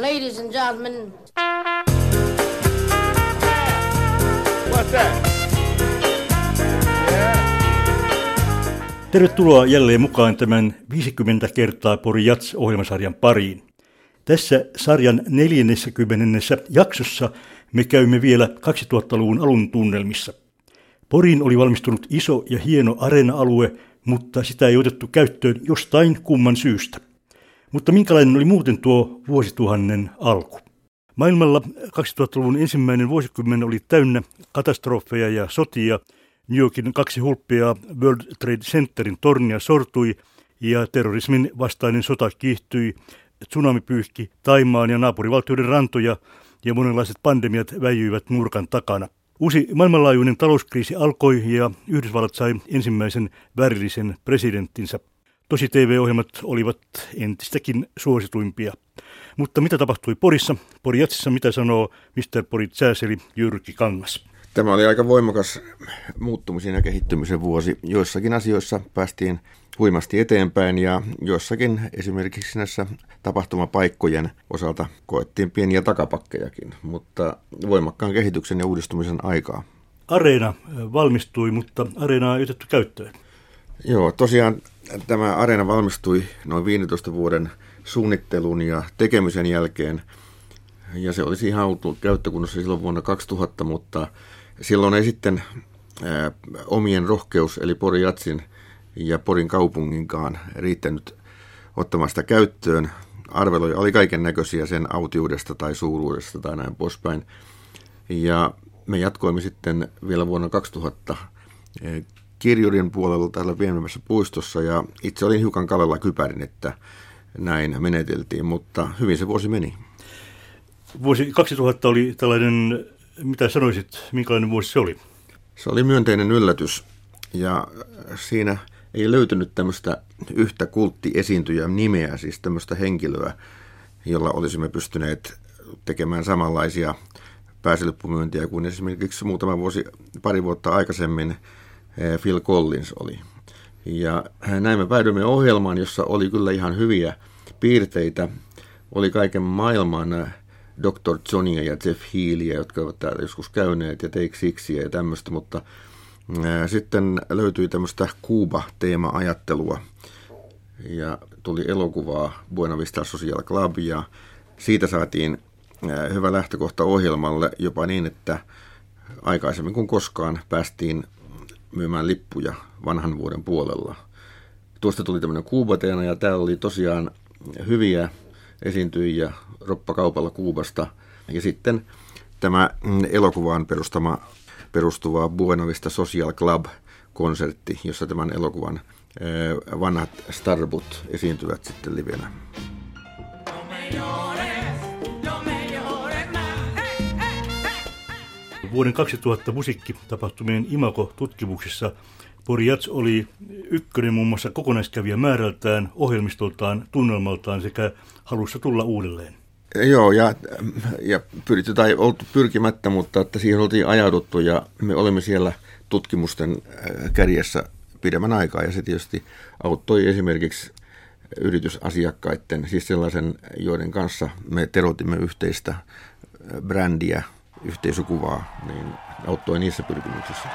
Ladies and gentlemen. What's that? Tervetuloa jälleen mukaan tämän 50 kertaa Pori Jats-ohjelmasarjan pariin. Tässä sarjan 40. jaksossa me käymme vielä 2000-luvun alun tunnelmissa. Poriin oli valmistunut iso ja hieno areena-alue, mutta sitä ei otettu käyttöön jostain kumman syystä. Mutta minkälainen oli muuten tuo vuosituhannen alku? Maailmalla 2000-luvun ensimmäinen vuosikymmen oli täynnä katastrofeja ja sotia. New Yorkin kaksi hulppia World Trade Centerin tornia sortui ja terrorismin vastainen sota kiihtyi. Tsunami pyyhki Taimaan ja naapurivaltioiden rantoja ja monenlaiset pandemiat väijyivät nurkan takana. Uusi maailmanlaajuinen talouskriisi alkoi ja Yhdysvallat sai ensimmäisen värillisen presidenttinsä. Tosi TV-ohjelmat olivat entistäkin suosituimpia. Mutta mitä tapahtui Porissa? Poriatsissa mitä sanoo Mr. Porit sääseli Jyrki Kangas? Tämä oli aika voimakas muuttumisen ja kehittymisen vuosi. Joissakin asioissa päästiin huimasti eteenpäin ja joissakin esimerkiksi näissä tapahtumapaikkojen osalta koettiin pieniä takapakkejakin, mutta voimakkaan kehityksen ja uudistumisen aikaa. Areena valmistui, mutta areenaa ei otettu käyttöön. Joo, tosiaan tämä areena valmistui noin 15 vuoden suunnittelun ja tekemisen jälkeen. Ja se olisi ihan ollut käyttökunnossa silloin vuonna 2000, mutta silloin ei sitten omien rohkeus, eli Pori Jatsin ja Porin kaupunginkaan riittänyt ottamaan sitä käyttöön. Arveloja oli kaiken näköisiä sen autiudesta tai suuruudesta tai näin poispäin. Ja me jatkoimme sitten vielä vuonna 2000 kirjurin puolella täällä pienemmässä puistossa ja itse olin hiukan kalella kypärin, että näin meneteltiin, mutta hyvin se vuosi meni. Vuosi 2000 oli tällainen, mitä sanoisit, minkälainen vuosi se oli? Se oli myönteinen yllätys ja siinä ei löytynyt tämmöistä yhtä kulttiesiintyjä nimeä, siis tämmöistä henkilöä, jolla olisimme pystyneet tekemään samanlaisia pääsylppumyöntiä kuin esimerkiksi muutama vuosi, pari vuotta aikaisemmin Phil Collins oli. Ja näin me päädyimme ohjelmaan, jossa oli kyllä ihan hyviä piirteitä. Oli kaiken maailman eh, Dr. Johnia ja Jeff Healyä, jotka ovat täällä joskus käyneet, ja Take Sixia ja tämmöistä, mutta eh, sitten löytyi tämmöistä Kuuba-teema-ajattelua, ja tuli elokuvaa Buena Vista Social Club, ja siitä saatiin hyvä lähtökohta ohjelmalle, jopa niin, että aikaisemmin kuin koskaan päästiin myymään lippuja vanhan vuoden puolella. Tuosta tuli tämmöinen Kuubateena ja täällä oli tosiaan hyviä esiintyjiä roppakaupalla Kuubasta. Ja sitten tämä elokuvaan perustama, perustuva Buena Vista Social Club-konsertti, jossa tämän elokuvan eh, vanhat starbut esiintyvät sitten livenä. Vuoden 2000 musiikkitapahtumien Imako-tutkimuksessa Jats oli ykkönen muun muassa kokonaiskävijä määrältään, ohjelmistoltaan, tunnelmaltaan sekä halussa tulla uudelleen. Joo, ja, ja pyritty tai oltu pyrkimättä, mutta että siihen oltiin ajauduttu ja me olemme siellä tutkimusten äh, kärjessä pidemmän aikaa ja se tietysti auttoi esimerkiksi yritysasiakkaiden, siis sellaisen, joiden kanssa me terotimme yhteistä äh, brändiä yhteisökuvaa, niin auttoi niissä pyrkimyksissä.